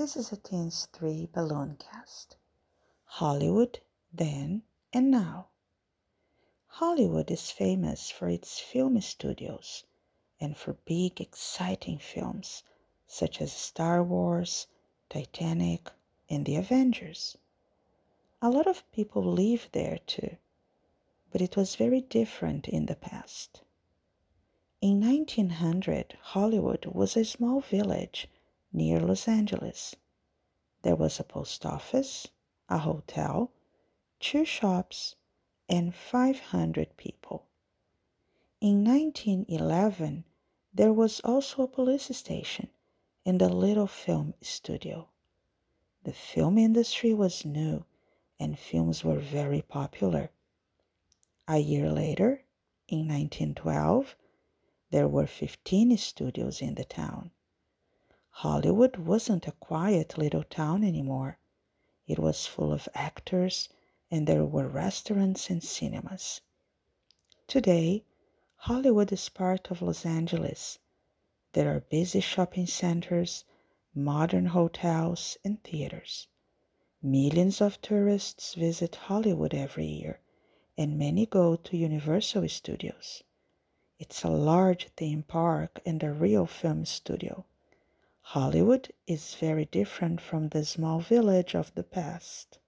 This is a Teens 3 balloon cast. Hollywood then and now. Hollywood is famous for its film studios and for big, exciting films such as Star Wars, Titanic, and The Avengers. A lot of people live there too, but it was very different in the past. In 1900, Hollywood was a small village near Los Angeles. There was a post office, a hotel, two shops, and 500 people. In 1911, there was also a police station and a little film studio. The film industry was new and films were very popular. A year later, in 1912, there were 15 studios in the town. Hollywood wasn't a quiet little town anymore. It was full of actors, and there were restaurants and cinemas. Today, Hollywood is part of Los Angeles. There are busy shopping centers, modern hotels, and theaters. Millions of tourists visit Hollywood every year, and many go to Universal Studios. It's a large theme park and a real film studio. Hollywood is very different from the small village of the past.